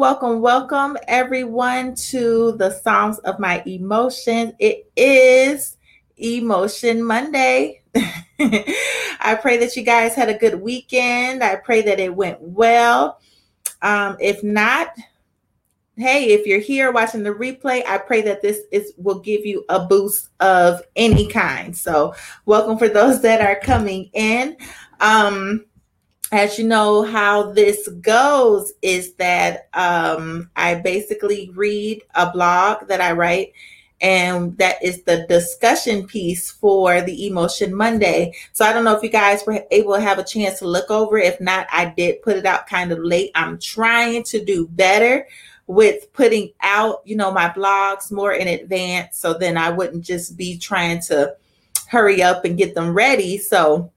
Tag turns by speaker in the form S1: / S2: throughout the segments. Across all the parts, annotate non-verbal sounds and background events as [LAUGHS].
S1: welcome, welcome everyone to the Songs of My Emotions. It is Emotion Monday. [LAUGHS] I pray that you guys had a good weekend. I pray that it went well. Um, if not, hey, if you're here watching the replay, I pray that this is will give you a boost of any kind. So, welcome for those that are coming in. Um, as you know, how this goes is that um, I basically read a blog that I write, and that is the discussion piece for the Emotion Monday. So I don't know if you guys were able to have a chance to look over. If not, I did put it out kind of late. I'm trying to do better with putting out, you know, my blogs more in advance so then I wouldn't just be trying to hurry up and get them ready. So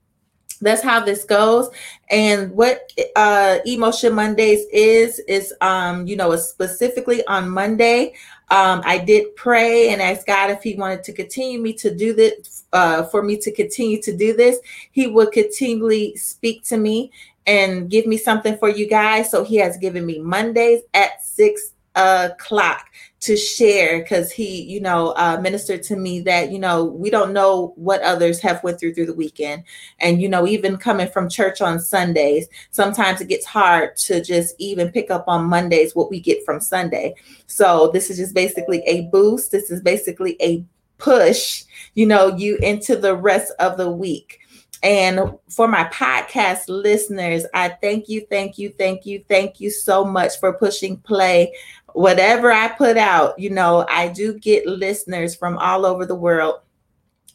S1: that's how this goes. And what uh emotion mondays is is um you know specifically on monday. Um i did pray and ask god if he wanted to continue me to do this uh for me to continue to do this. He would continually speak to me and give me something for you guys. So he has given me Mondays at six o'clock to share because he you know uh, ministered to me that you know we don't know what others have went through through the weekend. And you know even coming from church on sundays sometimes it gets hard to just even pick up on mondays what we get from sunday. So this is just basically a boost. This is basically a push you know you into the rest of the week. And for my podcast listeners, I thank you, thank you, thank you, thank you so much for pushing play. Whatever I put out, you know, I do get listeners from all over the world.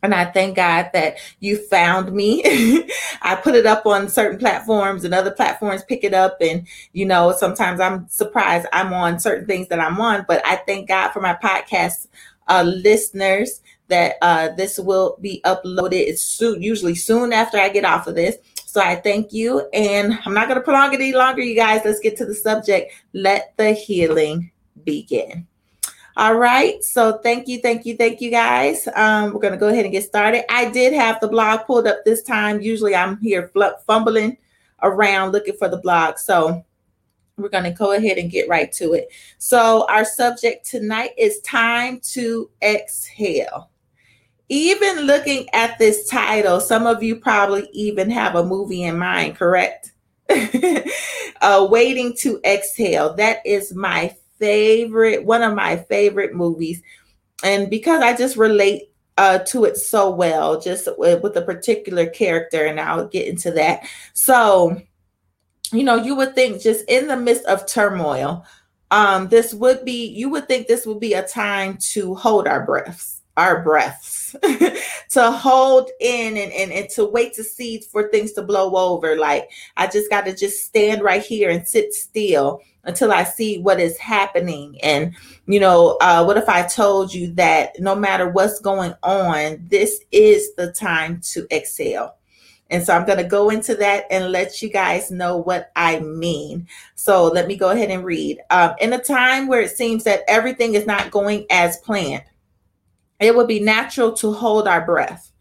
S1: And I thank God that you found me. [LAUGHS] I put it up on certain platforms and other platforms pick it up. And, you know, sometimes I'm surprised I'm on certain things that I'm on, but I thank God for my podcast uh, listeners that uh, this will be uploaded. It's soon, usually soon after I get off of this. So I thank you. And I'm not going to prolong it any longer, you guys. Let's get to the subject. Let the healing begin. All right. So thank you, thank you, thank you, guys. Um, we're going to go ahead and get started. I did have the blog pulled up this time. Usually I'm here fumbling around looking for the blog. So we're going to go ahead and get right to it. So, our subject tonight is time to exhale. Even looking at this title, some of you probably even have a movie in mind, correct? [LAUGHS] uh, Waiting to Exhale. That is my favorite, one of my favorite movies. And because I just relate uh, to it so well, just with, with a particular character, and I'll get into that. So, you know, you would think just in the midst of turmoil, um, this would be, you would think this would be a time to hold our breaths, our breaths, [LAUGHS] to hold in and, and, and to wait to see for things to blow over. Like, I just got to just stand right here and sit still until I see what is happening. And, you know, uh, what if I told you that no matter what's going on, this is the time to exhale? And so I'm going to go into that and let you guys know what I mean. So let me go ahead and read. Um, in a time where it seems that everything is not going as planned, it would be natural to hold our breath.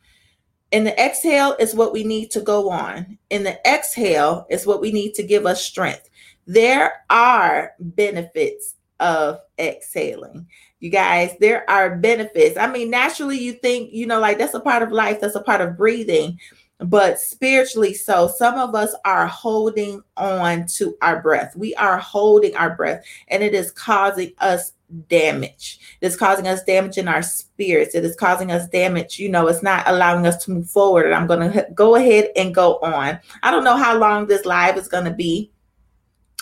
S1: In the exhale is what we need to go on. In the exhale is what we need to give us strength. There are benefits of exhaling. You guys, there are benefits. I mean, naturally, you think, you know, like that's a part of life, that's a part of breathing but spiritually so some of us are holding on to our breath we are holding our breath and it is causing us damage. It's causing us damage in our spirits. It is causing us damage. You know it's not allowing us to move forward. And i'm going to go ahead and go on. I don't know how long this live is going to be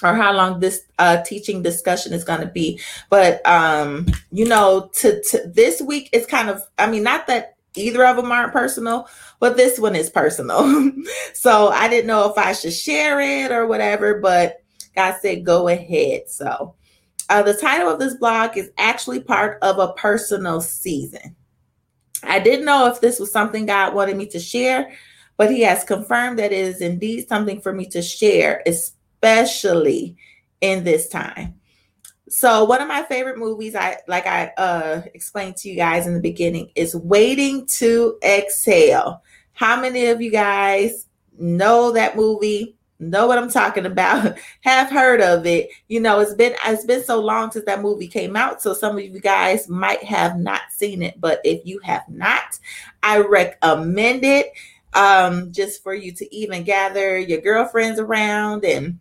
S1: or how long this uh, teaching discussion is going to be but um you know to, to this week it's kind of i mean not that either of them aren't personal, but this one is personal. [LAUGHS] so I didn't know if I should share it or whatever, but God said, go ahead. So uh, the title of this blog is actually part of a personal season. I didn't know if this was something God wanted me to share, but He has confirmed that it is indeed something for me to share, especially in this time. So one of my favorite movies, I like I uh explained to you guys in the beginning, is Waiting to Exhale. How many of you guys know that movie? Know what I'm talking about, [LAUGHS] have heard of it. You know, it's been it's been so long since that movie came out, so some of you guys might have not seen it. But if you have not, I recommend it. Um, just for you to even gather your girlfriends around and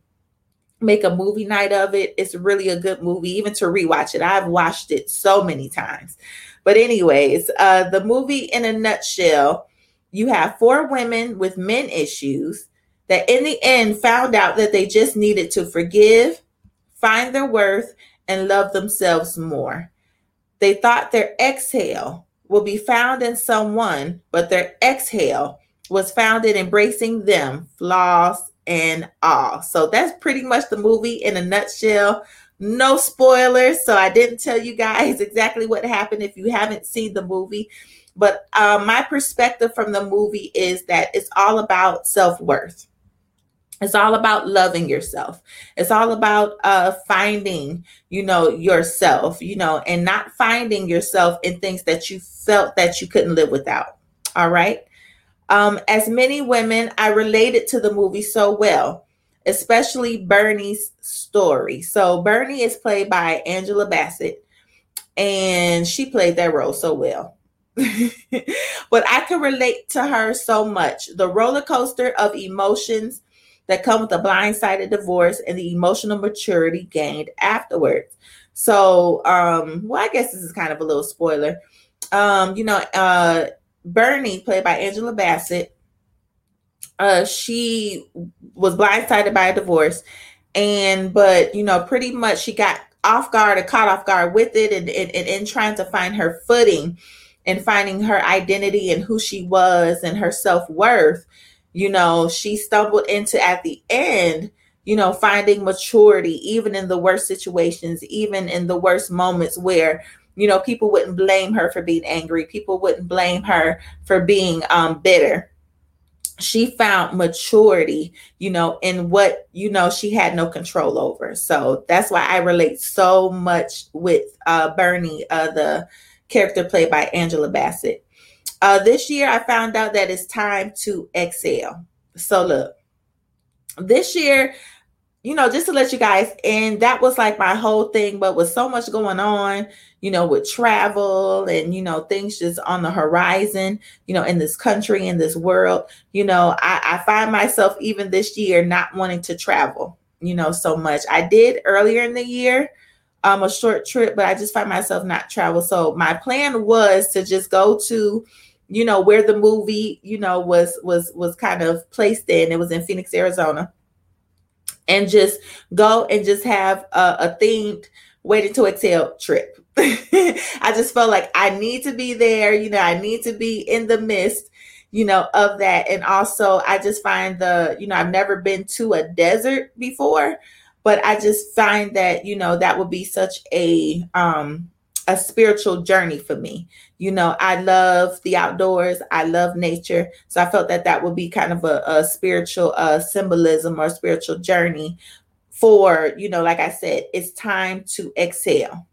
S1: make a movie night of it. It's really a good movie, even to rewatch it. I've watched it so many times. But, anyways, uh, the movie in a nutshell, you have four women with men issues that in the end found out that they just needed to forgive, find their worth, and love themselves more. They thought their exhale will be found in someone, but their exhale was found in embracing them, flaws and all. So that's pretty much the movie in a nutshell. No spoilers, so I didn't tell you guys [LAUGHS] exactly what happened if you haven't seen the movie. But uh, my perspective from the movie is that it's all about self worth. It's all about loving yourself. It's all about uh, finding, you know, yourself, you know, and not finding yourself in things that you felt that you couldn't live without. All right. Um, as many women, I related to the movie so well, especially Bernie's story. So Bernie is played by Angela Bassett, and she played that role so well. [LAUGHS] but I can relate to her so much. The roller coaster of emotions that come with a blindsided divorce and the emotional maturity gained afterwards. So, um, well, I guess this is kind of a little spoiler. Um, you know, uh, Bernie, played by Angela Bassett, uh, she was blindsided by a divorce, and but you know, pretty much she got off guard or caught off guard with it, and and, and in trying to find her footing and finding her identity and who she was and her self worth you know, she stumbled into at the end, you know, finding maturity, even in the worst situations, even in the worst moments where, you know, people wouldn't blame her for being angry, people wouldn't blame her for being um, bitter. She found maturity, you know, in what, you know, she had no control over. So that's why I relate so much with uh, Bernie, uh, the character played by Angela Bassett. Uh, this year, I found out that it's time to exhale. So, look, this year, you know, just to let you guys in, that was like my whole thing. But with so much going on, you know, with travel and, you know, things just on the horizon, you know, in this country, in this world, you know, I, I find myself even this year not wanting to travel, you know, so much. I did earlier in the year um, a short trip, but I just find myself not travel. So my plan was to just go to you know where the movie you know was was was kind of placed in. It was in phoenix arizona. And just go and just have a, a themed waiting to exhale trip. [LAUGHS] I just felt like i need to be there you know i need to be in the midst you know of that. And also i just find the you know i've never been to a desert before but i just find that you know that would be such a um a spiritual journey for me. You know, I love the outdoors, I love nature. So I felt that that would be kind of a, a spiritual uh, symbolism or spiritual journey for, you know, like I said, it's time to exhale.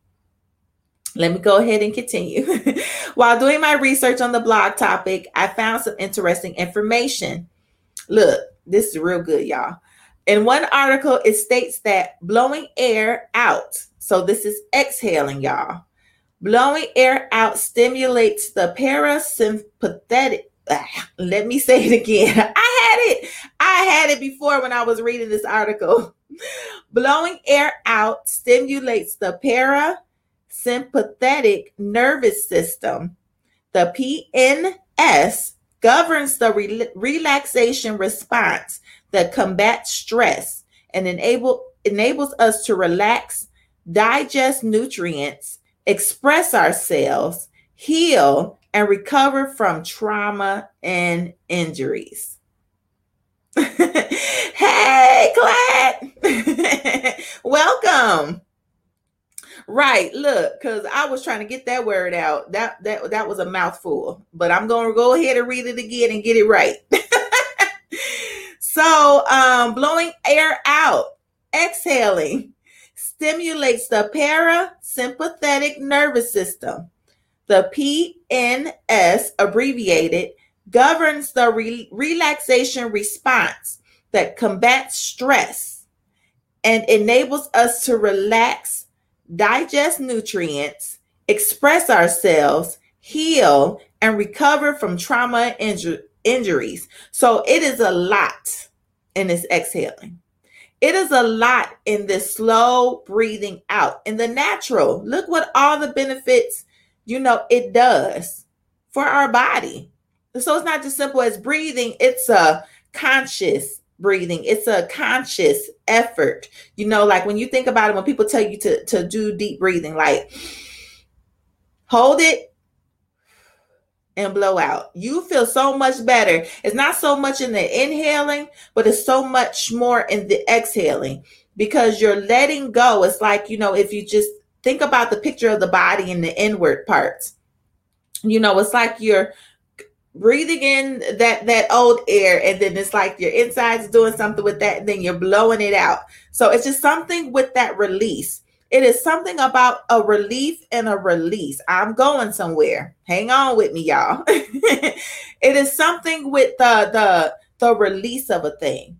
S1: Let me go ahead and continue. [LAUGHS] While doing my research on the blog topic, I found some interesting information. Look, this is real good, y'all. In one article, it states that blowing air out, so this is exhaling, y'all, Blowing air out stimulates the parasympathetic. Ah, let me say it again. [LAUGHS] I had it. I had it before when I was reading this article. [LAUGHS] Blowing air out stimulates the parasympathetic nervous system. The PNS governs the re- relaxation response that combats stress and enable enables us to relax, digest nutrients, express ourselves, heal, and recover from trauma and injuries. [LAUGHS] hey, Clat. [LAUGHS] Welcome. Right, look, because I was trying to get that word out. That that that was a mouthful, but I'm gonna go ahead and read it again and get it right. [LAUGHS] so um blowing air out, exhaling, stimulates the parasympathetic nervous system. The PNS, abbreviated, governs the re- relaxation response that combats stress and enables us to relax, digest nutrients, express ourselves, heal, and recover from trauma inju- injuries. So it is a lot in this exhaling. It is a lot in this slow breathing out. In the natural, look what all the benefits, you know, it does for our body. So it's not just simple as breathing, it's a conscious breathing. It's a conscious effort. You know, like when you think about it, when people tell you to, to do deep breathing, like hold it and blow out. You feel so much better. It's not so much in the inhaling, but it's so much more in the exhaling because you're letting go. It's like, you know, if you just think about the picture of the body and the inward parts, you know, it's like you're breathing in that that old air and then it's like your insides doing something with that and then you're blowing it out so it's just something with that release it is something about a relief and a release. I'm going somewhere. Hang on with me, y'all. [LAUGHS] it is something with the the the release of a thing.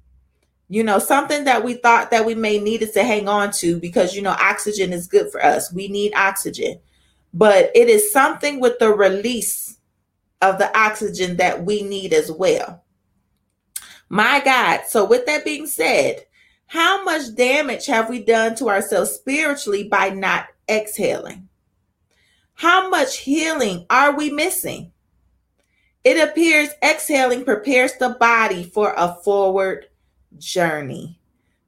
S1: You know, something that we thought that we may needed to hang on to because you know oxygen is good for us. We need oxygen. But it is something with the release of the oxygen that we need as well. My God. So with that being said, how much damage have we done to ourselves spiritually by not exhaling? How much healing are we missing? It appears exhaling prepares the body for a forward journey.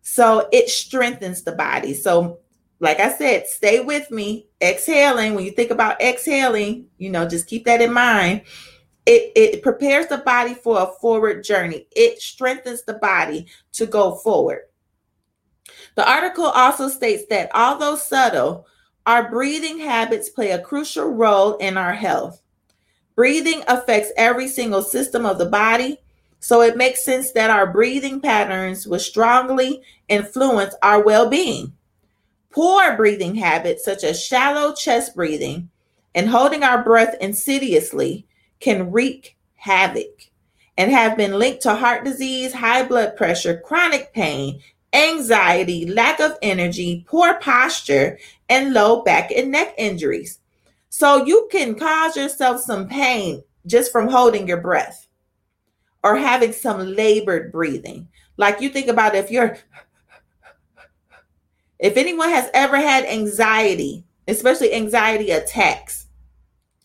S1: So it strengthens the body. So, like I said, stay with me. Exhaling, when you think about exhaling, you know, just keep that in mind. It, it prepares the body for a forward journey, it strengthens the body to go forward. The article also states that although subtle, our breathing habits play a crucial role in our health. Breathing affects every single system of the body, so it makes sense that our breathing patterns will strongly influence our well being. Poor breathing habits, such as shallow chest breathing and holding our breath insidiously, can wreak havoc and have been linked to heart disease, high blood pressure, chronic pain, anxiety, lack of energy, poor posture, and low back and neck injuries. So you can cause yourself some pain just from holding your breath or having some labored breathing. Like you think about if you're, if anyone has ever had anxiety, especially anxiety attacks,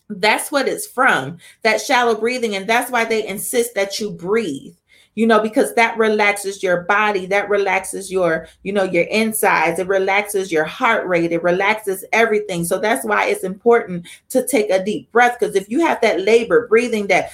S1: that's what it's from that shallow breathing. And that's why they insist that you breathe you know, because that relaxes your body, that relaxes your, you know, your insides, it relaxes your heart rate, it relaxes everything. So that's why it's important to take a deep breath. Because if you have that labor breathing, that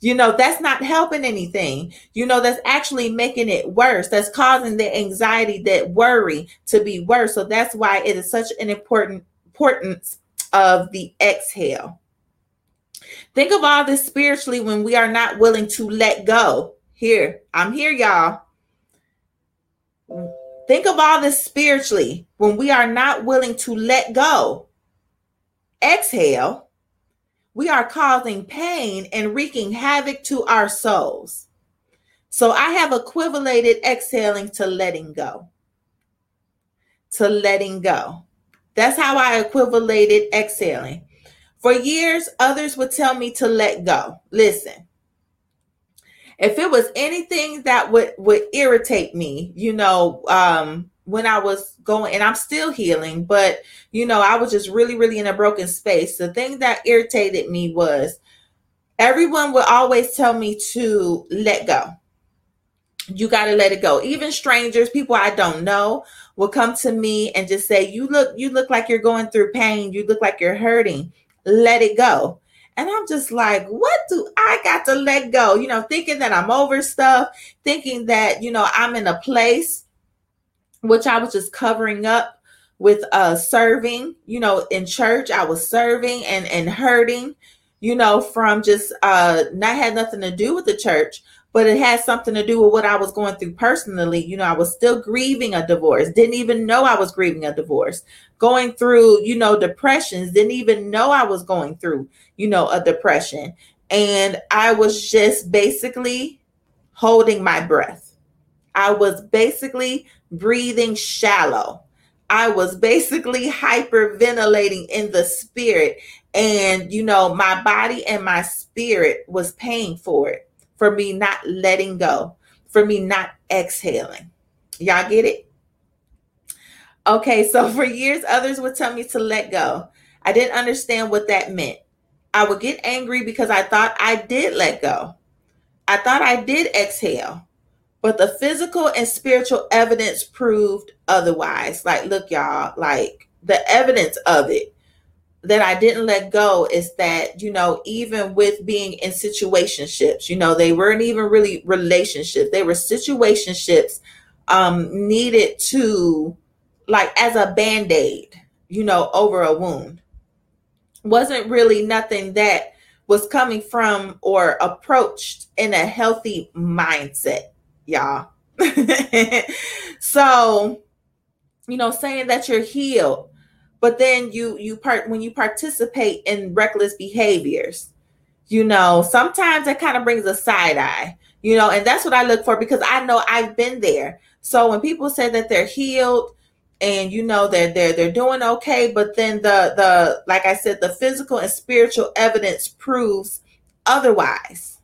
S1: you know that's not helping anything you know that's actually making it worse that's causing the anxiety that worry to be worse so that's why it is such an important importance of the exhale Think of all this spiritually when we are not willing to let go. Here, I'm here, y'all. Think of all this spiritually when we are not willing to let go. Exhale, we are causing pain and wreaking havoc to our souls. So I have equivalated exhaling to letting go. To letting go. That's how I equivalated exhaling. For years, others would tell me to let go. Listen, if it was anything that would would irritate me, you know, um, when I was going, and I'm still healing, but you know, I was just really, really in a broken space. The thing that irritated me was everyone would always tell me to let go. You got to let it go. Even strangers, people I don't know, will come to me and just say, "You look, you look like you're going through pain. You look like you're hurting." Let it go. And I'm just like, what do I got to let go? You know, thinking that I'm over stuff, thinking that, you know, I'm in a place which I was just covering up with uh serving, you know, in church. I was serving and and hurting, you know, from just uh not had nothing to do with the church, but it had something to do with what I was going through personally. You know, I was still grieving a divorce, didn't even know I was grieving a divorce, going through, you know, depressions, didn't even know I was going through, you know, a depression. And I was just basically holding my breath. I was basically breathing shallow. I was basically hyperventilating in the spirit. And, you know, my body and my spirit was paying for it, for me not letting go, for me not exhaling. Y'all get it? Okay, so [LAUGHS] for years, others would tell me to let go. I didn't understand what that meant. I would get angry because I thought I did let go. I thought I did exhale. But the physical and spiritual evidence proved otherwise. Like, look, y'all, like the evidence of it that I didn't let go is that, you know, even with being in situationships, you know, they weren't even really relationships, they were situationships um, needed to, like, as a band aid, you know, over a wound. Wasn't really nothing that was coming from or approached in a healthy mindset y'all. [LAUGHS] so, you know, saying that you're healed, but then you you part when you participate in reckless behaviors, you know, sometimes that kind of brings a side eye, you know, and that's what I look for because I know I've been there. So when people say that they're healed and you know they're they're they're doing okay, but then the the like I said, the physical and spiritual evidence proves otherwise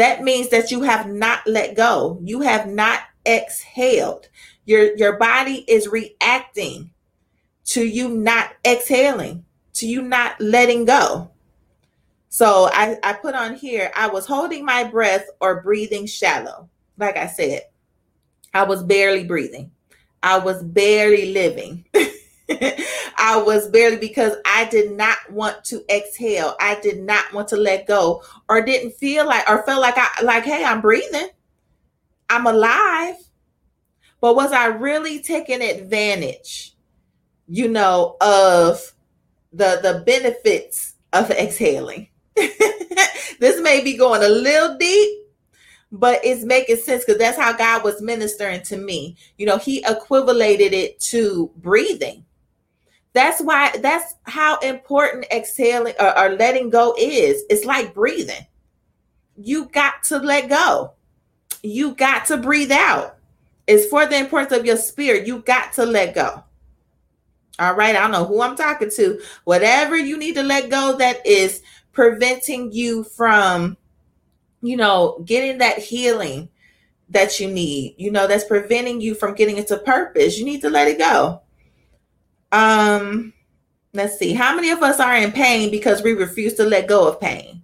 S1: that means that you have not let go. You have not exhaled. Your your body is reacting to you not exhaling, to you not letting go. So I, I put on here, I was holding my breath or breathing shallow. Like I said, I was barely breathing. I was barely living. [LAUGHS] I was barely because I did not want to exhale. I did not want to let go or didn't feel like or felt like I like hey, I'm breathing. I'm alive. But was I really taking advantage, you know, of the the benefits of exhaling? [LAUGHS] this may be going a little deep, but it's making sense because that's how God was ministering to me. You know, He equivalated it to breathing. That's why that's how important exhaling or, or letting go is. It's like breathing. You got to let go. You got to breathe out. It's for the importance of your spirit. You got to let go. All right. I don't know who I'm talking to. Whatever you need to let go that is preventing you from, you know, getting that healing that you need, you know, that's preventing you from getting into purpose. You need to let it go. Um, let's see. How many of us are in pain because we refuse to let go of pain?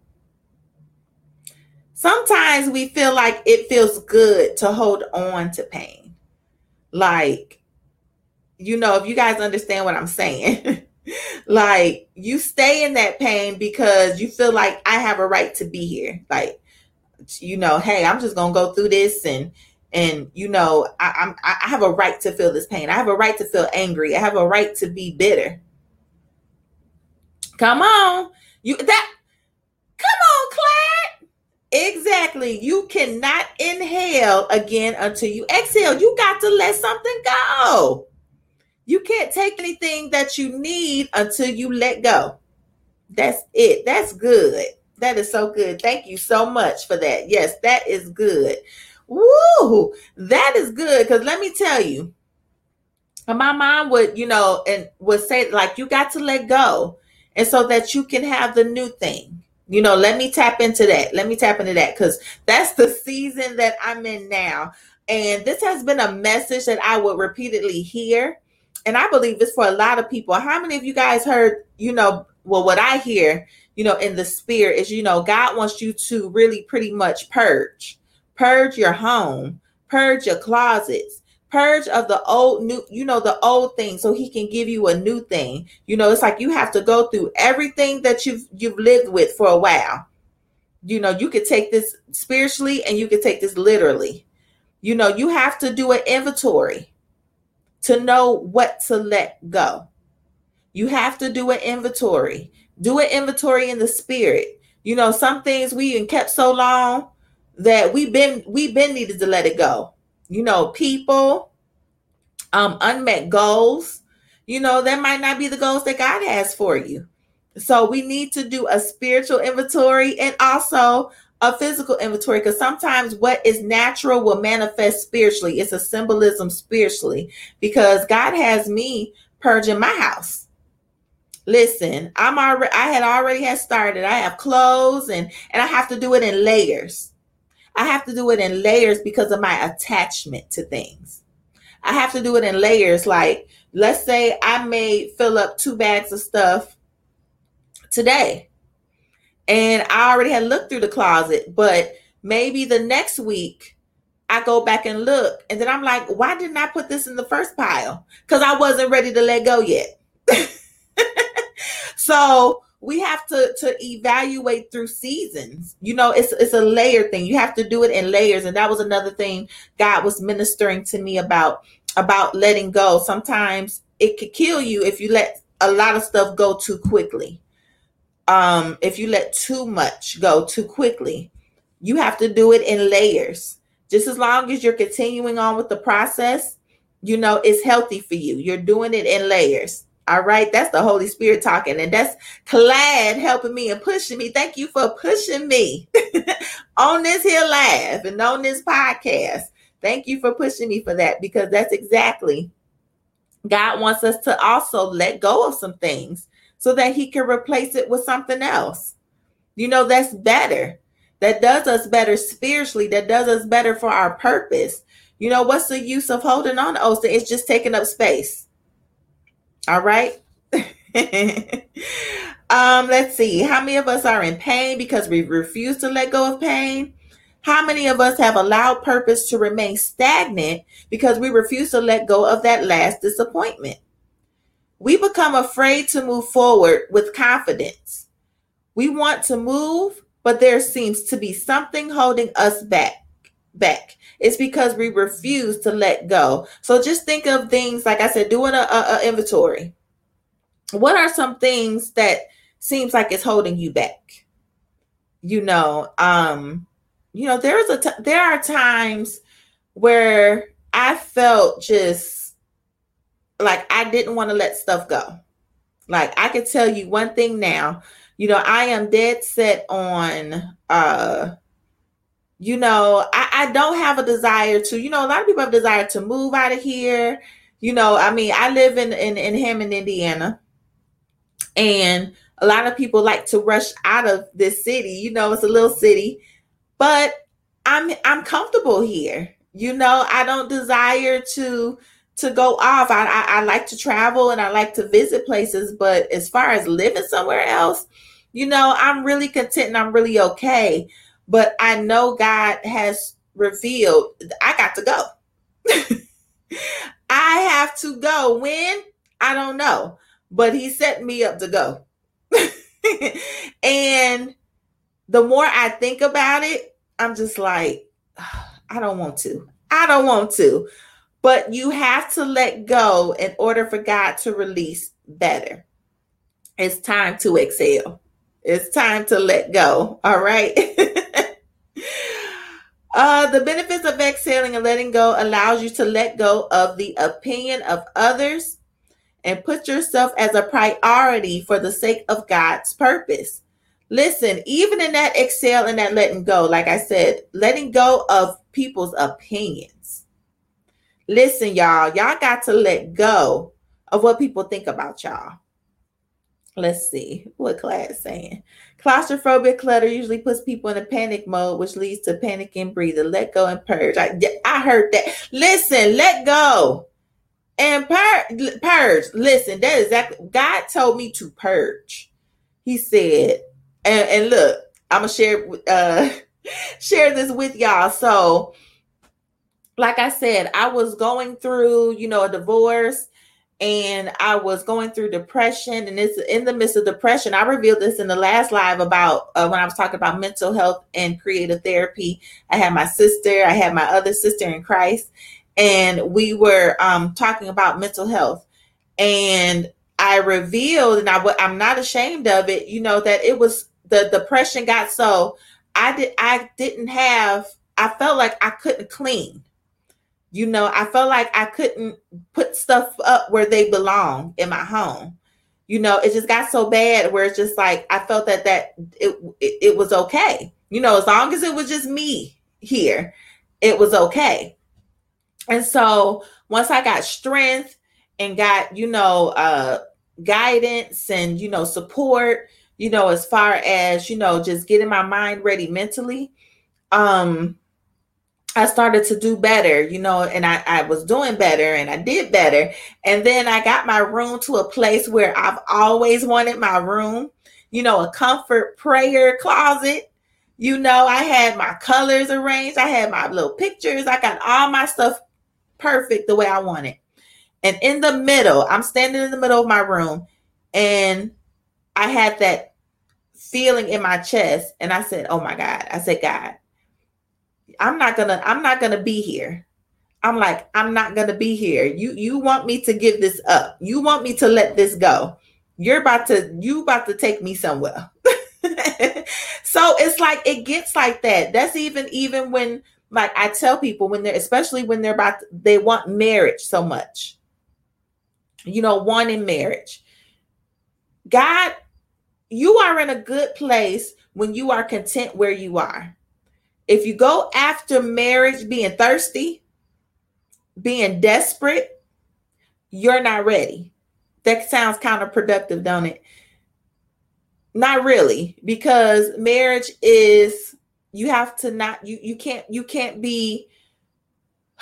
S1: Sometimes we feel like it feels good to hold on to pain. Like, you know, if you guys understand what I'm saying, [LAUGHS] like you stay in that pain because you feel like I have a right to be here. Like, you know, hey, I'm just gonna go through this and and you know I, I'm I have a right to feel this pain. I have a right to feel angry. I have a right to be bitter. Come on, you that. Come on, Claire. Exactly. You cannot inhale again until you exhale. You got to let something go. You can't take anything that you need until you let go. That's it. That's good. That is so good. Thank you so much for that. Yes, that is good. Woo, that is good. Because let me tell you, my mom would, you know, and would say, like, you got to let go. And so that you can have the new thing. You know, let me tap into that. Let me tap into that because that's the season that I'm in now. And this has been a message that I would repeatedly hear. And I believe it's for a lot of people. How many of you guys heard, you know, well, what I hear, you know, in the spirit is, you know, God wants you to really pretty much purge purge your home, purge your closets, purge of the old new you know the old thing so he can give you a new thing. You know it's like you have to go through everything that you've you've lived with for a while. You know you could take this spiritually and you could take this literally. You know you have to do an inventory to know what to let go you have to do an inventory do an inventory in the spirit you know some things we even kept so long that we've been we've been needed to let it go. You know, people, um, unmet goals. You know, that might not be the goals that God has for you. So we need to do a spiritual inventory and also a physical inventory because sometimes what is natural will manifest spiritually. It's a symbolism spiritually because God has me purging my house. Listen, I'm already I had already had started. I have clothes and and I have to do it in layers. I have to do it in layers because of my attachment to things. I have to do it in layers like let's say I may fill up two bags of stuff today and I already had looked through the closet, but maybe the next week I go back and look, and then I'm like, why didn't I put this in the first pile? Because I wasn't ready to let go yet. [LAUGHS] so we have to to evaluate through seasons. You know, it's it's a layer thing. You have to do it in layers, and that was another thing God was ministering to me about about letting go. Sometimes it could kill you if you let a lot of stuff go too quickly um, if you let too much go too quickly, you have to do it in layers. Just as long as you're continuing on with the process, you know, it's healthy for you. You're doing it in layers. All right. That's the Holy Spirit talking. And that's Clad helping me and pushing me. Thank you for pushing me [LAUGHS] on this here live and on this podcast. Thank you for pushing me for that because that's exactly God wants us to also let go of some things so that he can replace it with something else. You know, that's better. That does us better spiritually, that does us better for our purpose. You know, what's the use of holding on to Oster? It's just taking up space. All right. [LAUGHS] um, let's see. How many of us are in pain because we refuse to let go of pain? How many of us have allowed purpose to remain stagnant because we refuse to let go of that last disappointment? We become afraid to move forward with confidence. We want to move, but there seems to be something holding us back. Back. It's because we refuse to let go. So just think of things like I said, doing a, a, a inventory. What are some things that seems like it's holding you back? You know, um, you know, there's a t- there are times where I felt just like I didn't want to let stuff go. Like I could tell you one thing now, you know, I am dead set on uh you know, I, I don't have a desire to, you know, a lot of people have desire to move out of here. You know, I mean, I live in in, in Hammond, Indiana, and a lot of people like to rush out of this city. You know, it's a little city, but I'm I'm comfortable here. You know, I don't desire to to go off. I, I, I like to travel and I like to visit places, but as far as living somewhere else, you know, I'm really content and I'm really okay. But I know God has revealed I got to go. [LAUGHS] I have to go. When? I don't know. But he set me up to go. [LAUGHS] and the more I think about it, I'm just like, [SIGHS] I don't want to. I don't want to. But you have to let go in order for God to release better. It's time to exhale. It's time to let go. All right. [LAUGHS] uh, the benefits of exhaling and letting go allows you to let go of the opinion of others and put yourself as a priority for the sake of God's purpose. Listen, even in that exhale and that letting go, like I said, letting go of people's opinion Listen, y'all, y'all got to let go of what people think about y'all. Let's see what class saying. Claustrophobic clutter usually puts people in a panic mode, which leads to panic and breathing. Let go and purge. I, I heard that. Listen, let go and purge. Purge. Listen, that is exactly God told me to purge. He said, and, and look, I'm gonna share uh [LAUGHS] share this with y'all. So like I said, I was going through, you know, a divorce and I was going through depression. And it's in the midst of depression. I revealed this in the last live about uh, when I was talking about mental health and creative therapy. I had my sister, I had my other sister in Christ, and we were um, talking about mental health. And I revealed, and I, I'm not ashamed of it, you know, that it was the depression got so I did I didn't have I felt like I couldn't clean you know, I felt like I couldn't put stuff up where they belong in my home. You know, it just got so bad where it's just like I felt that that it it, it was okay. You know, as long as it was just me here, it was okay. And so once I got strength and got, you know, uh guidance and you know support, you know, as far as, you know, just getting my mind ready mentally, um I started to do better, you know, and I, I was doing better and I did better. And then I got my room to a place where I've always wanted my room, you know, a comfort prayer closet. You know, I had my colors arranged, I had my little pictures, I got all my stuff perfect the way I want it. And in the middle, I'm standing in the middle of my room and I had that feeling in my chest. And I said, Oh my God. I said, God, I'm not gonna, I'm not gonna be here. I'm like, I'm not gonna be here. You you want me to give this up. You want me to let this go. You're about to, you about to take me somewhere. [LAUGHS] so it's like it gets like that. That's even even when like I tell people when they're especially when they're about to, they want marriage so much. You know, wanting marriage. God, you are in a good place when you are content where you are. If you go after marriage being thirsty, being desperate, you're not ready. That sounds counterproductive, don't it? Not really, because marriage is you have to not you you can't you can't be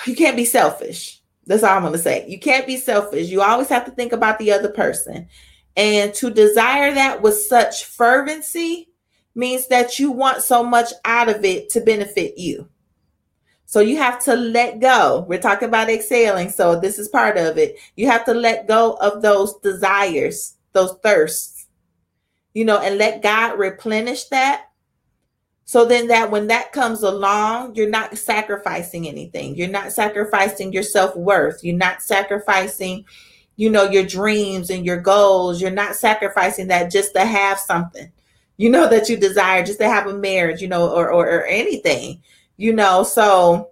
S1: you can't be selfish. That's all I'm going to say. You can't be selfish. You always have to think about the other person. And to desire that with such fervency means that you want so much out of it to benefit you. So you have to let go. We're talking about exhaling. So this is part of it. You have to let go of those desires, those thirsts, you know, and let God replenish that. So then that when that comes along, you're not sacrificing anything. You're not sacrificing your self-worth. You're not sacrificing, you know, your dreams and your goals. You're not sacrificing that just to have something you know that you desire just to have a marriage you know or, or, or anything you know? So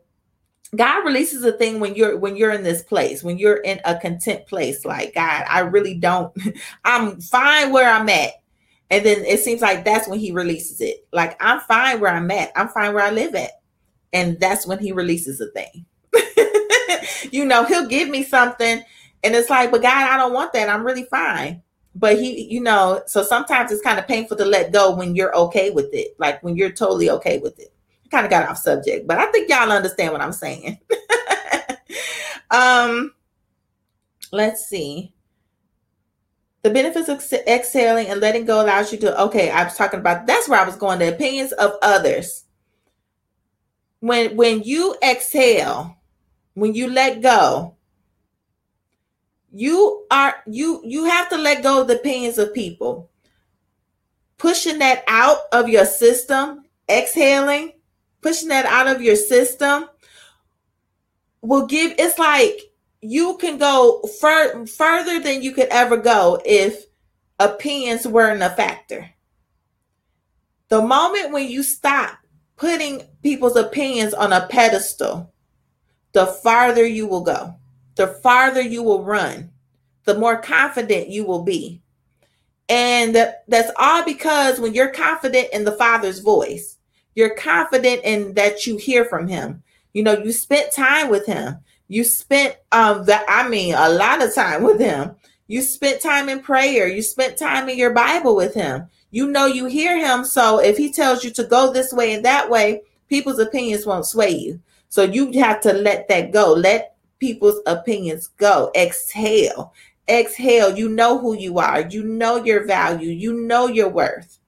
S1: god releases a thing when you're when you're in this place when you're in a content place like god i really don't [LAUGHS] i'm fine where i'm at. And then it seems like that's when he releases it. Like i'm fine where i'm at. I'm fine where i live at. And that's when he releases a thing. [LAUGHS] You know he'll give me something and it's like but god i don't want that. I'm really fine but he you know so sometimes it's kind of painful to let go when you're okay with it like when you're totally okay with it. Kind of got off subject but i think y'all understand what i'm saying. [LAUGHS] Um let's see. The benefits of exhaling and letting go allows you to okay i was talking about that's where i was going the opinions of others. When when you exhale when you let go you are you you have to let go of the opinions of people. Pushing that out of your system exhaling pushing that out of your system will give it's like you can go fur, further than you could ever go if opinions weren't a factor. The moment when you stop putting people's opinions on a pedestal the farther you will go the farther you will run, the more confident you will be. And that's all because when you're confident in the Father's voice, you're confident in that you hear from Him. You know, you spent time with Him. You spent um that I mean a lot of time with Him. You spent time in prayer. You spent time in your Bible with Him. You know you hear Him. So if He tells you to go this way and that way, people's opinions won't sway you. So you have to let that go. Let people's opinions go. Exhale. Exhale. You know who you are. You know your value. You know your worth.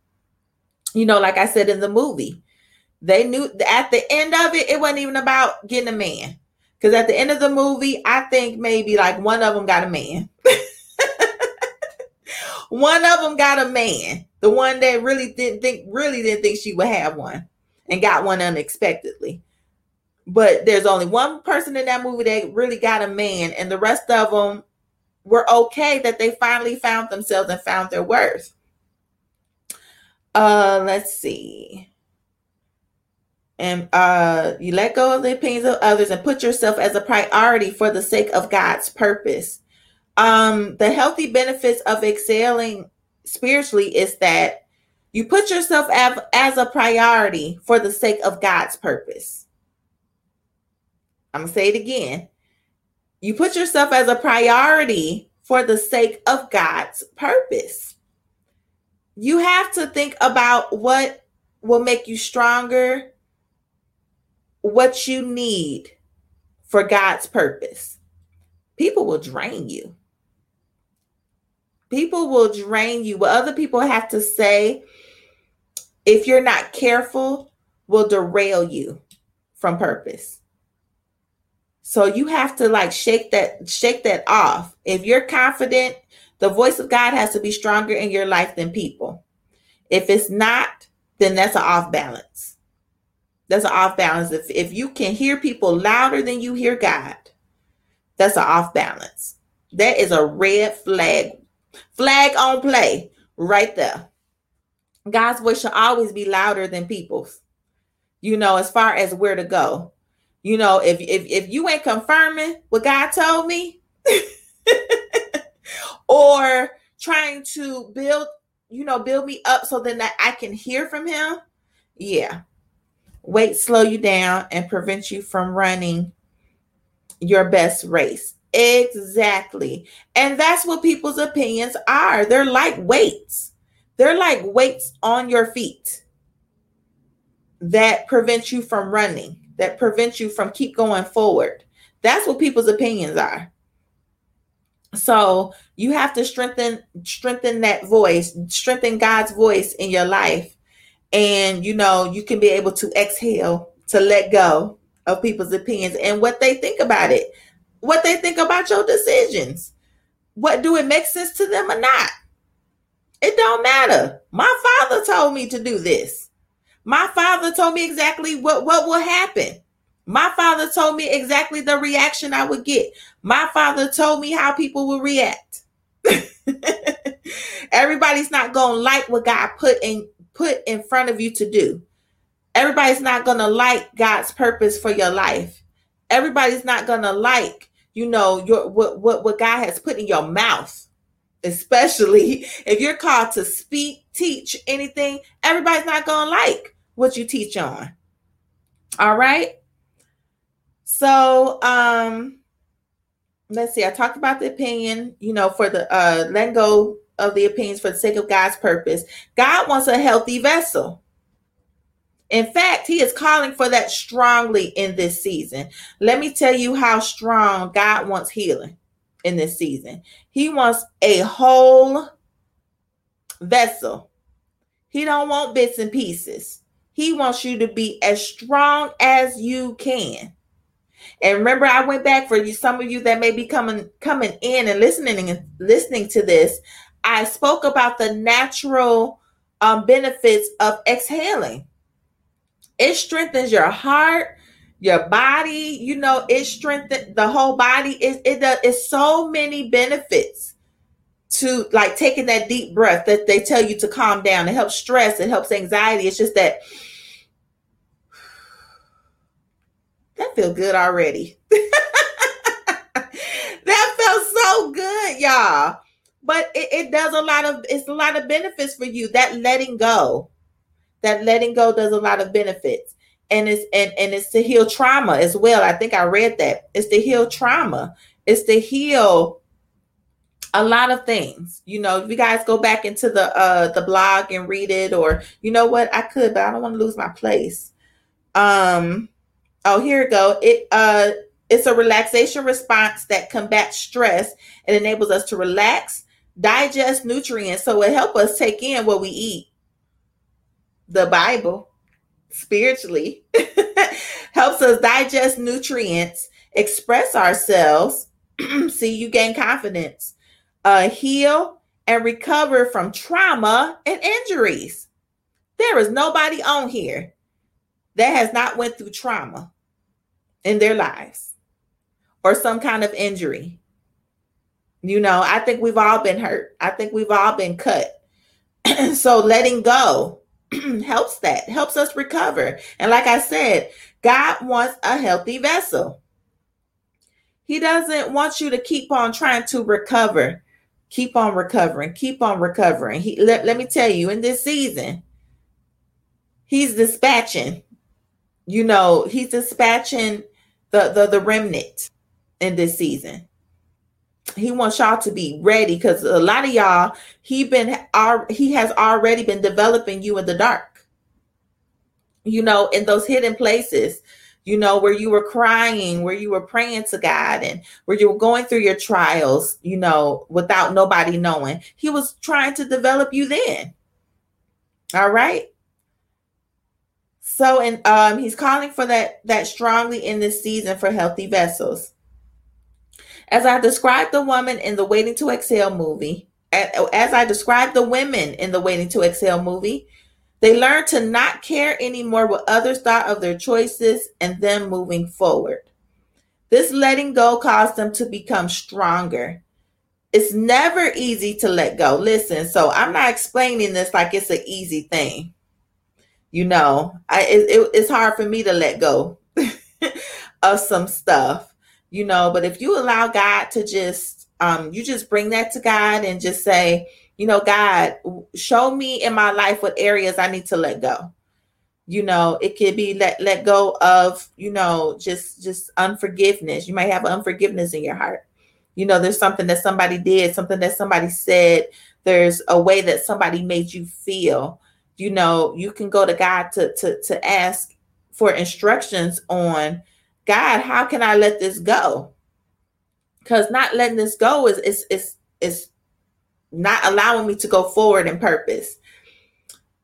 S1: You know, like I said in the movie, they knew at the end of it, it wasn't even about getting a man. Because at the end of the movie, I think maybe like one of them got a man. [LAUGHS] one of them got a man. The one that really didn't think, really didn't think she would have one and got one unexpectedly but there's only one person in that movie that really got a man, and the rest of them were okay that they finally found themselves and found their worth. Uh, let's see. And uh, you let go of the opinions of others and put yourself as a priority for the sake of God's purpose. Um, the healthy benefits of excelling spiritually is that You put yourself as a priority for the sake of God's purpose. I'm going to say it again. You put yourself as a priority for the sake of God's purpose. You have to think about what will make you stronger, what you need for God's purpose. People will drain you. People will drain you. What other people have to say, if you're not careful, will derail you from purpose. So you have to like shake that shake that off. If you're confident, the voice of God has to be stronger in your life than people. If it's not, then that's an off balance. That's an off balance. If if you can hear people louder than you hear God, that's an off balance. That is a red flag Flag on play right there. God's voice should always be louder than people's. You know, as far as where to go. You know, if if if you ain't confirming what God told me, [LAUGHS] or trying to build, you know, build me up so then that I can hear from Him, yeah. Wait, slow you down and prevent you from running your best race. Exactly. And that's what people's opinions are. They're like weights. They're like weights on your feet that prevent you from running, that prevent you from keep going forward. That's what people's opinions are. So you have to strengthen strengthen that voice, strengthen God's voice in your life. And you know, you can be able to exhale, to let go of people's opinions and what they think about it what they think about your decisions. What do it make sense to them or not? It don't matter. My father told me to do this. My father told me exactly what, what will happen. My father told me exactly the reaction I would get. My father told me how people will react. [LAUGHS] Everybody's not going to like what God put in put in front of you to do. Everybody's not going to like God's purpose for your life. Everybody's not going to like you know your what what what God has put in your mouth especially [LAUGHS] if you're called to speak teach anything everybody's not going to like what you teach on all right so um let's see i talked about the opinion you know for the uh letting go of the opinions for the sake of god's purpose god wants a healthy vessel in fact, he is calling for that strongly in this season. Let me tell you how strong God wants healing in this season. He wants a whole vessel. He don't want bits and pieces. He wants you to be as strong as you can. And remember, I went back for you, some of you that may be coming coming in and listening and listening to this. I spoke about the natural um, benefits of exhaling. It strengthens your heart, your body. You know, it strengthens the whole body. It it does. It's so many benefits to like taking that deep breath that they tell you to calm down. It helps stress. It helps anxiety. It's just that [SIGHS] that feel good already. [LAUGHS] that felt so good, y'all. But it, it does a lot of it's a lot of benefits for you. That letting go that letting go does a lot of benefits and it's and, and it's to heal trauma as well i think i read that it's to heal trauma it's to heal a lot of things. You know if you guys go back into the uh the blog and read it or you know what? I could but i don't want to lose my place. Um oh here we go. It uh it's a relaxation response that combats stress and enables us to relax digest nutrients. So it helps us take in what we eat. The Bible spiritually [LAUGHS] helps us digest nutrients, express ourselves. [CLEARS THROAT] See, you gain confidence, uh, heal and recover from trauma and injuries. There is nobody on here that has not went through trauma in their lives or some kind of injury. You know, I think we've all been hurt. I think we've all been cut. [CLEARS THROAT] so letting go [CLEARS THROAT] helps that, helps us recover. And like I said, God wants a healthy vessel. He doesn't want you to keep on trying to recover. Keep on recovering, keep on recovering. He let, let me tell you, in this season, he's dispatching, you know, he's dispatching the the, the remnant in this season. He wants y'all to be ready because a lot of y'all, he been he has already been developing you in the dark. You know, in those hidden places you know, where you were crying, where you were praying to God, and where you were going through your trials, you know, without nobody knowing. He was trying to develop you then. All right. So, and um, he's calling for that that strongly in this season for healthy vessels. As I described the woman in the Waiting to Exhale movie, as I described the women in the Waiting to Exhale movie, they learned to not care anymore what others thought of their choices and them moving forward. This letting go caused them to become stronger. It's never easy to let go. Listen, so I'm not explaining this like it's an easy thing. You know, I it, it, it's hard for me to let go [LAUGHS] of some stuff, you know, but if you allow God to just um you just bring that to God and just say, you know, God, show me in my life what areas I need to let go. You know, it could be let let go of, you know, just just unforgiveness. You might have unforgiveness in your heart. You know, there's something that somebody did, something that somebody said, there's a way that somebody made you feel. You know, you can go to God to to to ask for instructions on God, how can I let this go? Because not letting this go is is is is not allowing me to go forward in purpose.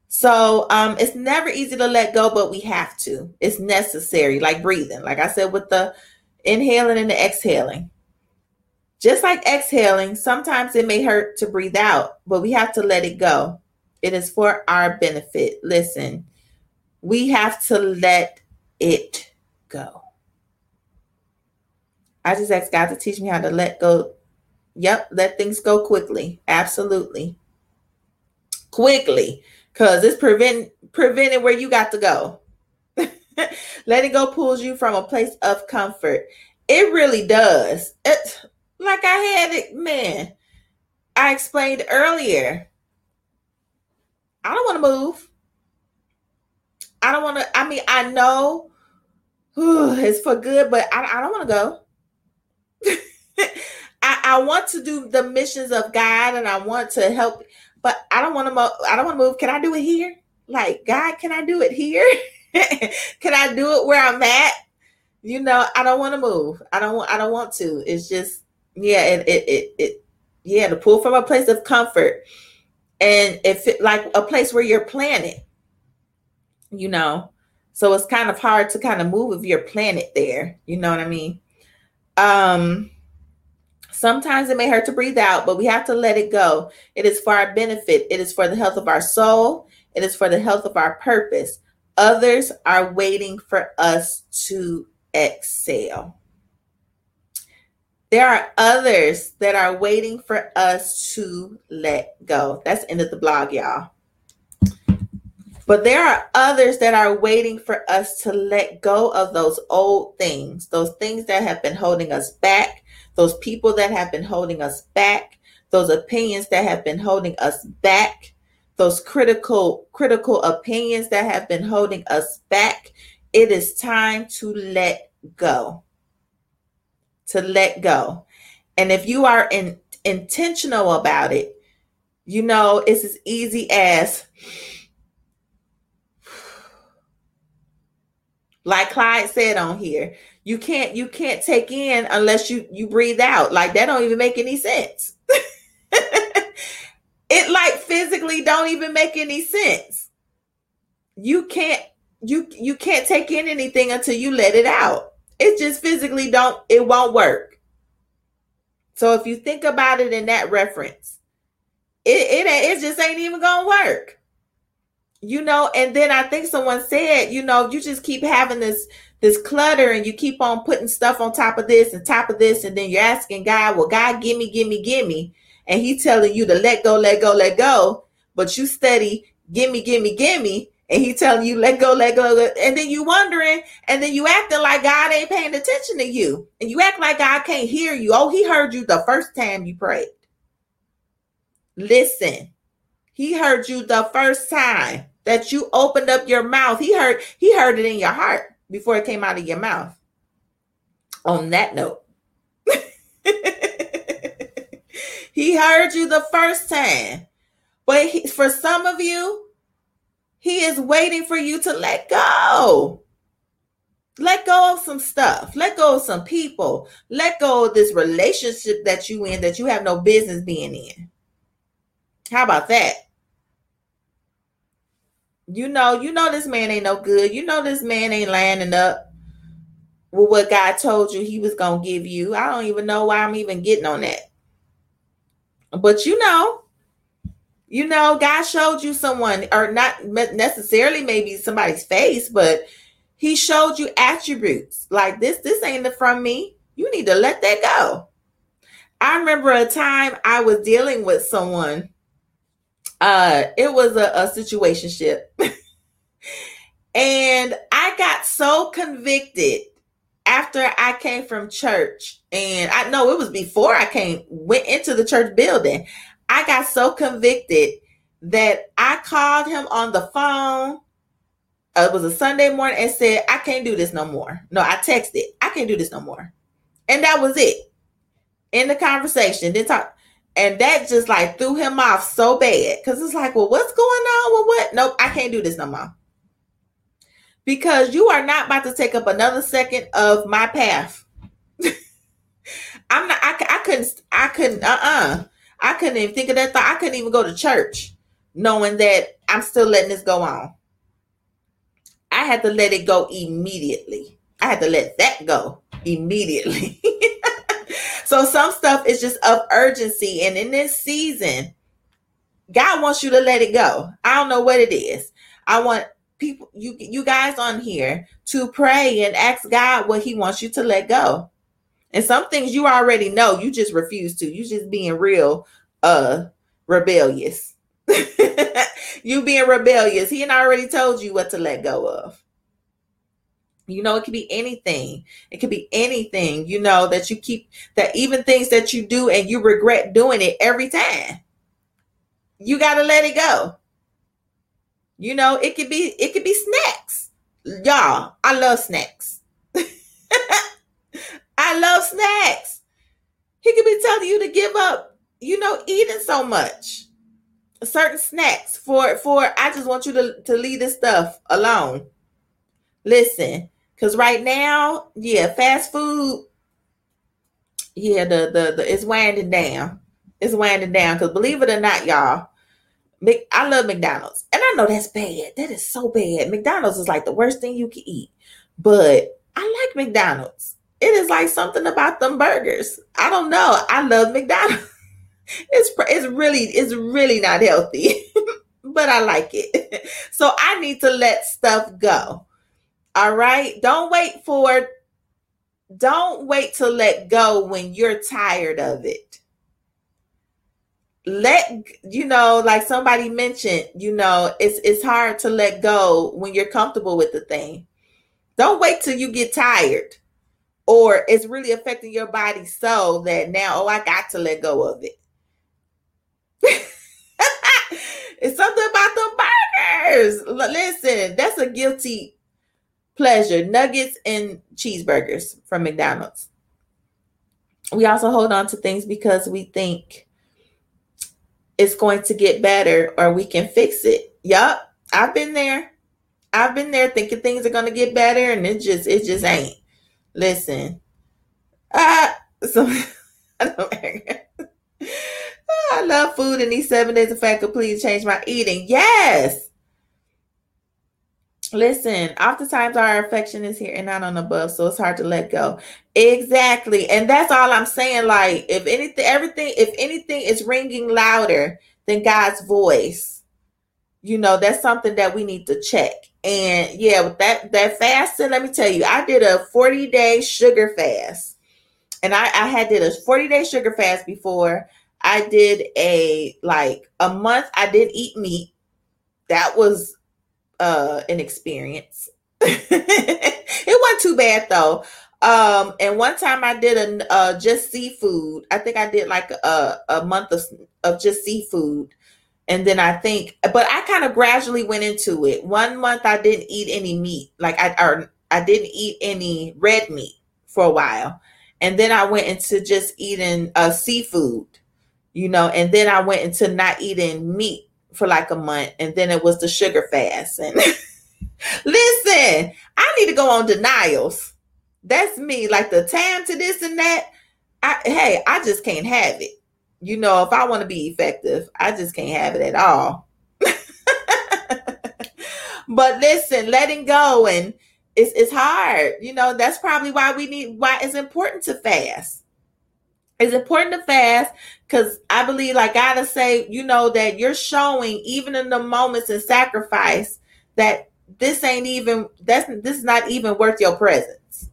S1: So um, it's never easy to let go, but we have to. It's necessary, like breathing. Like I said, with the inhaling and the exhaling. Just like exhaling, sometimes it may hurt to breathe out, but we have to let it go. It is for our benefit. Listen, we have to let it go. I just asked God to teach me how to let go Yep, let things go quickly. Absolutely. Quickly. Cause it's prevent preventing where you got to go. [LAUGHS] Letting go pulls you from a place of comfort. It really does. It like I had it, man. I explained earlier. I don't want to move. I don't want to. I mean, I know whew, [SIGHS] it's for good, but I, I don't want to go. [LAUGHS] I, I want to do the missions of God and I want to help, but I don't want to. Mo- I don't want to move. Can I do it here? Like God, can I do it here? [LAUGHS] can I do it where I'm at? You know, I don't want to move. I don't want. I don't want to. It's just yeah. It it it, it yeah. To pull from a place of comfort, and if it like a place where you're planted. You know, so it's kind of hard to kind of move if you're planted there. You know what I mean? Um Sometimes it may hurt to breathe out, but we have to let it go. It is for our benefit, it is for the health of our soul, it is for the health of our purpose. Others are waiting for us to exhale. There are others that are waiting for us to let go. That's end of the blog, y'all. But there are others that are waiting for us to let go of those old things, those things that have been holding us back, those people that have been holding us back, those opinions that have been holding us back, those critical critical opinions that have been holding us back. It is time to let go. To let go. And if you are in, intentional about it, you know, it's as easy as like Clyde said on here, you can't you can't take in unless you you breathe out. Like that don't even make any sense. [LAUGHS] it like physically don't even make any sense. You can't you you can't take in anything until you let it out. It just physically don't it won't work. So if you think about it in that reference, it it, it just ain't even gonna work you know and then i think someone said you know you just keep having this this clutter and you keep on putting stuff on top of this and top of this. And then you're asking god well god give me give me give me. And he telling you to let go let go let go. But you steady give me give me give me. And he telling you let go let go and then you wondering and then you acting like god ain't paying attention to you. And you act like god can't hear you. Oh he heard you the first time you prayed. Listen. He heard you the first time that you opened up your mouth. He heard he heard it in your heart before it came out of your mouth. On that note, [LAUGHS] he heard you the first time. But he, for some of you, he is waiting for you to let go. Let go of some stuff. Let go of some people. Let go of this relationship that you in that you have no business being in. How about that? You know, you know this man ain't no good. You know this man ain't landing up with what God told you he was gonna give you. I don't even know why I'm even getting on that. But you know, you know, God showed you someone, or not necessarily maybe somebody's face, but he showed you attributes like this. This ain't from me. You need to let that go. I remember a time I was dealing with someone. Uh, it was a, a situationship. [LAUGHS] and I got so convicted after I came from church. And I know it was before I came, went into the church building. I got so convicted that I called him on the phone uh, it was a Sunday morning and said, I can't do this no more. No, I texted, I can't do this no more. And that was it. In the conversation. Then talk. And that just like threw him off so bad. Cause it's like, well, what's going on? Well, what? Nope, I can't do this no more. Because you are not about to take up another second of my path. [LAUGHS] I'm not, I, I couldn't, I couldn't, uh-uh. I couldn't even think of that thought. I couldn't even go to church knowing that I'm still letting this go on. I had to let it go immediately. I had to let that go immediately. [LAUGHS] so some stuff is just of urgency. And in this season, God wants you to let it go. I don't know what it is. I want people, you you guys on here to pray and ask God what He wants you to let go. And some things you already know, you just refuse to. You just being real uh rebellious. [LAUGHS] you being rebellious. He had already told you what to let go of. You know, it could be anything. It could be anything, you know, that you keep that even things that you do and you regret doing it every time. You got to let it go. You know, it could be it could be snacks. Y'all, I love snacks. [LAUGHS] I love snacks. He could be telling you to give up, you know, eating so much certain snacks for for I just want you to to leave this stuff alone. Listen, because right now, yeah, fast food, yeah, the the, the it's winding down. It's winding down. Because believe it or not, y'all, I love McDonald's, and I know that's bad. That is so bad. McDonald's is like the worst thing you can eat, but I like McDonald's. It is like something about them burgers. I don't know. I love McDonald's. [LAUGHS] it's it's really it's really not healthy, [LAUGHS] but I like it. [LAUGHS] So I need to let stuff go. All right? Don't wait for don't wait to let go when you're tired of it. Let you know, like somebody mentioned, you know, it's it's hard to let go when you're comfortable with the thing. Don't wait till you get tired or it's really affecting your body so that now, oh, I got to let go of it. [LAUGHS] it's something about the burgers. Listen, that's a guilty pleasure. Nuggets and cheeseburgers from McDonald's. We also hold on to things because we think it's going to get better or we can fix it. Yup, I've been there. I've been there thinking things are going to get better and it just it just ain't. Listen. Ah, [LAUGHS] so I [LAUGHS] I love food and these seven days of fat could please change my eating. Yes. Listen, oftentimes our affection is here and not on above, so it's hard to let go. Exactly. And that's all I'm saying. Like, if anything, everything, if anything is ringing louder than God's voice, you know, that's something that we need to check. And yeah, with that that fasting, let me tell you, I did a 40 day sugar fast. And I, I had did a 40 day sugar fast before. I did a like a month I didn't eat meat. That was uh an experience. [LAUGHS] it wasn't too bad though. Um, and one time I did a uh, just seafood. I think I did like a, a month of, of just seafood. And then I think, but I kind of gradually went into it. One month I didn't eat any meat, like I or I didn't eat any red meat for a while, and then I went into just eating uh, seafood, you know, and then I went into not eating meat for like a month, and then it was the sugar fast. And [LAUGHS] listen, I need to go on denials. That's me, like the time to this and that. I, hey, I just can't have it you know, if I want to be effective, I just can't have it at all. [LAUGHS] but listen, letting go and it's it's hard. You know, that's probably why we need why it's important to fast. It's important to fast because I believe, like gotta say, you know, that you're showing even in the moments of sacrifice that this ain't even that's this is not even worth your presence.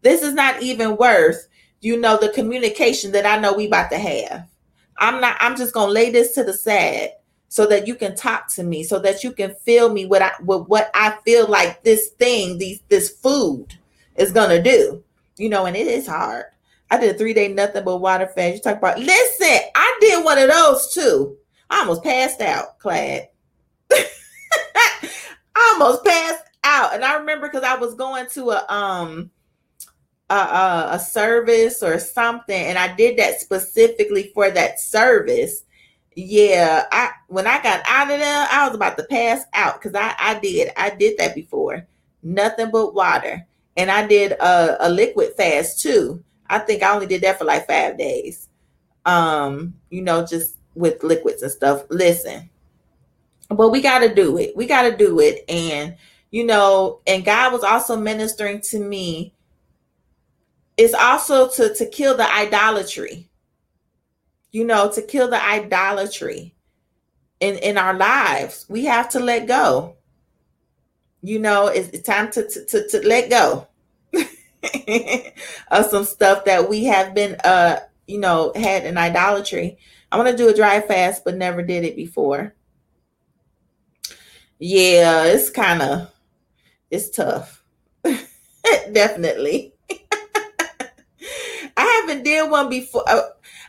S1: This is not even worth, you know, the communication that I know we about to have. I'm not, I'm just gonna lay this to the side so that you can talk to me, so that you can feel me what I with what I feel like this thing, these this food is gonna do. You know, and it is hard. I did a three day nothing but water fast. You talk about listen, I did one of those too. I almost passed out, Clad. [LAUGHS] I almost passed out. And I remember because I was going to a um a, a, service or something, and I did that specifically for that service. Yeah, I when I got out of there, I was about to pass out because I I did I did that before. Nothing but water, and I did a, a liquid fast too. I think I only did that for like five days. Um, you know, just with liquids and stuff. Listen, but we got to do it. We got to do it, and you know, and God was also ministering to me is also to to kill the idolatry you know to kill the idolatry in in our lives we have to let go you know it's time to to, to, to let go [LAUGHS] of some stuff that we have been uh you know had in idolatry i want to do a dry fast but never did it before yeah it's kind of it's tough [LAUGHS] definitely [LAUGHS] I haven't did one before. Uh,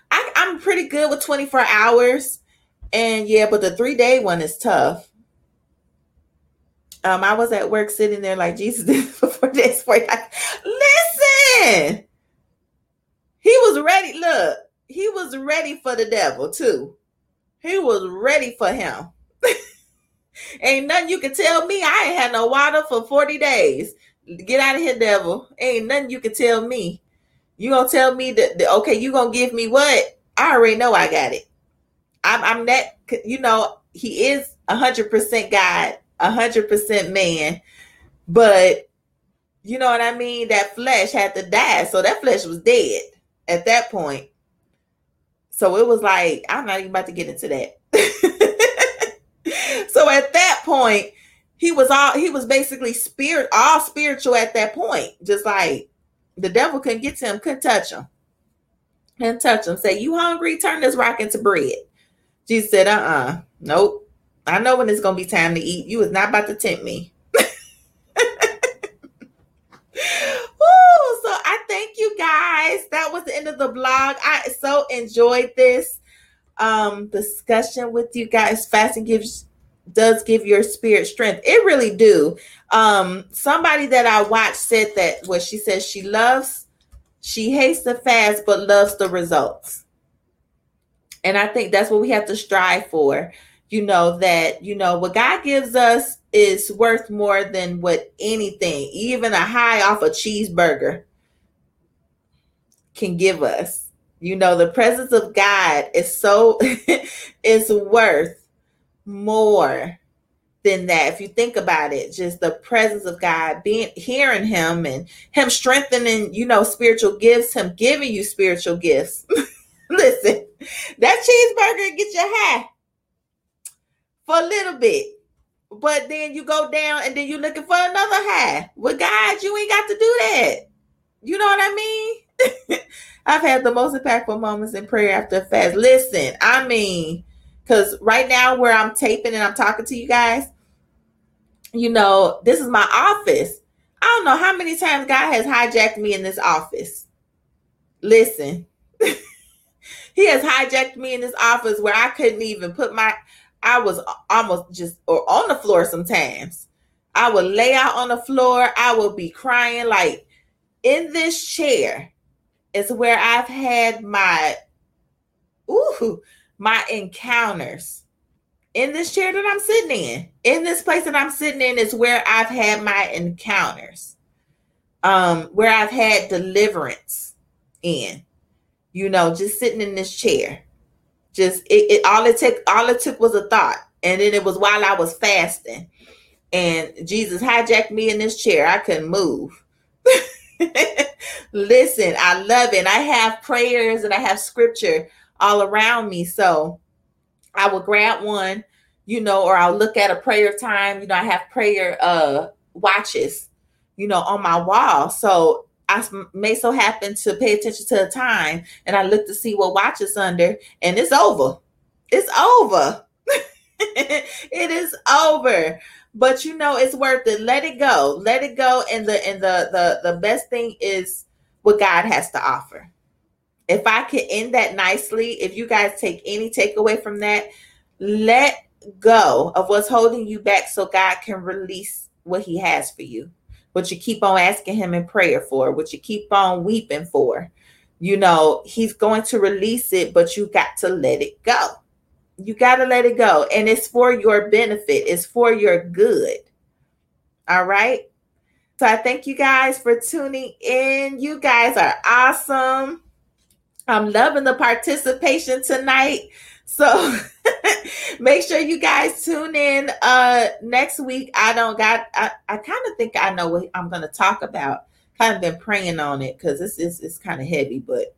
S1: I, I'm pretty good with 24 hours, and yeah, but the three day one is tough. Um, I was at work sitting there like Jesus [LAUGHS] did before this. For like, listen, he was ready. Look, he was ready for the devil too. He was ready for him. [LAUGHS] ain't nothing you can tell me. I ain't had no water for 40 days. Get out of here, devil. Ain't nothing you can tell me. You gonna tell me that, that okay, you gonna give me what? I already know I got it. I'm I'm that you know, he is hundred percent God, a hundred percent man, but you know what I mean? That flesh had to die. So that flesh was dead at that point. So it was like, I'm not even about to get into that. [LAUGHS] so at that point, he was all he was basically spirit, all spiritual at that point. Just like the devil couldn't get to him, couldn't touch him. Couldn't touch him. Say, You hungry? Turn this rock into bread. Jesus said, Uh uh-uh. uh Nope. I know when it's to be time to eat. You is not about to tempt me. [LAUGHS] Ooh, so I thank you guys. That was the end of the blog. I so enjoyed this um discussion with you guys. Fasting gives does give your spirit strength. It really do. Um, somebody that I watched said that what she says she loves, she hates the fast, but loves the results. And I think that's what we have to strive for. You know, that, you know, what God gives us is worth more than what anything, even a high off a cheeseburger, can give us. You know, the presence of God is so, [LAUGHS] is worth more than that. If you think about it, just the presence of God, being hearing Him and Him strengthening, you know, spiritual gifts, Him giving you spiritual gifts. [LAUGHS] Listen, that cheeseburger get you high for a little bit. But then you go down and then you're looking for another high. With God, you ain't got to do that. You know what I mean? [LAUGHS] I've had the most impactful moments in prayer after a fast. Listen, I mean, because right now, where I'm taping and I'm talking to you guys, you know, this is my office. I don't know how many times God has hijacked me in this office. Listen, [LAUGHS] He has hijacked me in this office where I couldn't even put my I was almost just or on the floor sometimes. I would lay out on the floor. I would be crying like in this chair is where I've had my ooh my encounters. In this chair that I'm sitting in, in this place that I'm sitting in is where I've had my encounters. Um where I've had deliverance in. You know, just sitting in this chair. Just it, it all it took all it took was a thought. And then it was while I was fasting. And Jesus hijacked me in this chair. I couldn't move. [LAUGHS] Listen, I love it. I have prayers and I have scripture all around me. So I will grab one, you know, or I'll look at a prayer time. You know, I have prayer uh watches, you know, on my wall. So I may so happen to pay attention to the time and I look to see what watch is under and it's over. It's over. [LAUGHS] it is over. But you know it's worth it. Let it go. Let it go. And the and the the the best thing is what God has to offer. If I could end that nicely, if you guys take any takeaway from that, let go of what's holding you back so God can release what he has for you what you keep on asking him in prayer for, what you keep on weeping for. You know, he's going to release it, but you got to let it go. You got to let it go. And it's for your benefit, it's for your good. All right. So I thank you guys for tuning in. You guys are awesome. I'm loving the participation tonight. So [LAUGHS] make sure you guys tune in uh next week. I don't got I, I kind of think I know what I'm gonna talk about. Kind of been praying on it because this is it's kind of heavy, but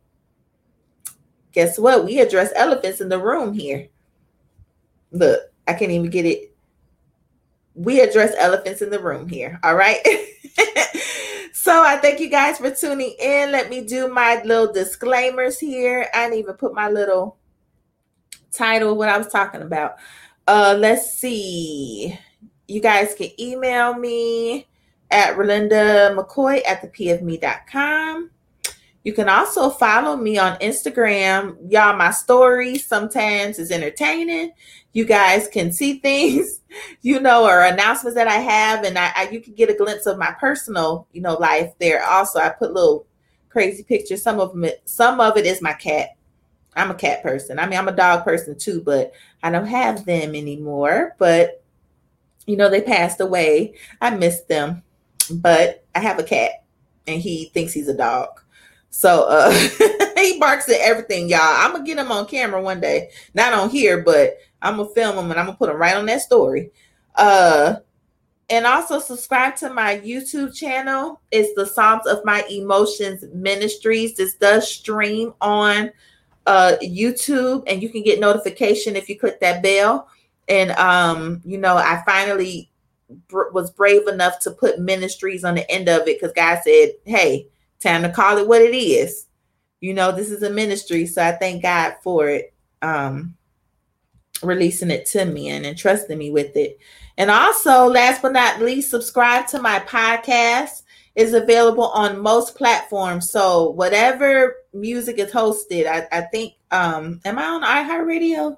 S1: guess what? We address elephants in the room here. Look, I can't even get it. We address elephants in the room here. All right. [LAUGHS] so I thank you guys for tuning in. Let me do my little disclaimers here. I didn't even put my little title what I was talking about. Uh, let's see. You guys can email me at Ralinda McCoy at the pfme.com. You can also follow me on Instagram. Y'all, my stories sometimes is entertaining. You guys can see [LAUGHS] things, you know, or announcements that I have, and I, I you can get a glimpse of my personal, you know, life there. Also, I put little crazy pictures. Some of them, some of it is my cat I'm a cat person. I mean, I'm a dog person too, but I don't have them anymore. But you know, they passed away. I miss them, but I have a cat, and he thinks he's a dog. So uh, [LAUGHS] he barks at everything, y'all. I'm gonna get him on camera one day, not on here, but I'm gonna film him and I'm gonna put him right on that story. Uh, and also subscribe to my YouTube channel. It's the Psalms of My Emotions Ministries. This does stream on uh, YouTube, and you can get notification if you click that bell. And um, you know, I finally br- was brave enough to put ministries on the end of it because God said, "Hey, time to call it what it is." You know, this is a ministry, so I thank God for it. Um, releasing it to me and entrusting me with it. And also, last but not least, subscribe to my podcast is available on most platforms. So whatever music is hosted, I, I think um am I on iHeartRadio?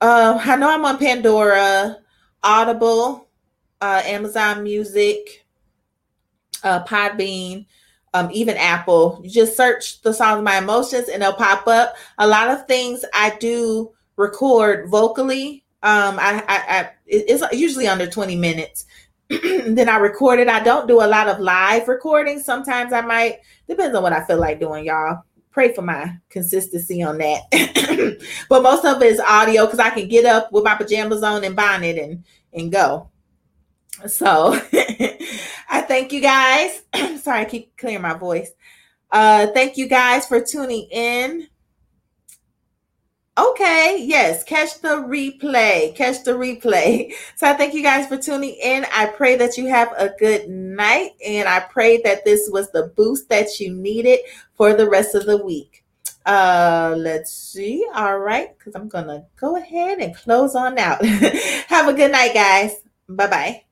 S1: Uh, I know I'm on Pandora, Audible, uh, Amazon Music, uh, Podbean, um, even Apple. You just search the song of my emotions and they'll pop up. A lot of things I do record vocally. Um, I, I, I it's usually under 20 minutes. [CLEARS THROAT] then I record it. I don't do a lot of live recording. Sometimes I might, depends on what I feel like doing, y'all. Pray for my consistency on that. [CLEARS THROAT] but most of it is audio because I can get up with my pajamas on and bonnet and and go. So [LAUGHS] I thank you guys. [CLEARS THROAT] Sorry, I keep clearing my voice. Uh, thank you guys for tuning in. Okay, yes, catch the replay. Catch the replay. [LAUGHS] So I thank you guys for tuning in. I pray that you have a good night and I pray that this was the boost that you needed for the rest of the week. Uh let's see. All right, cuz I'm to go ahead and close on out. [LAUGHS] have a good night, guys. Bye-bye.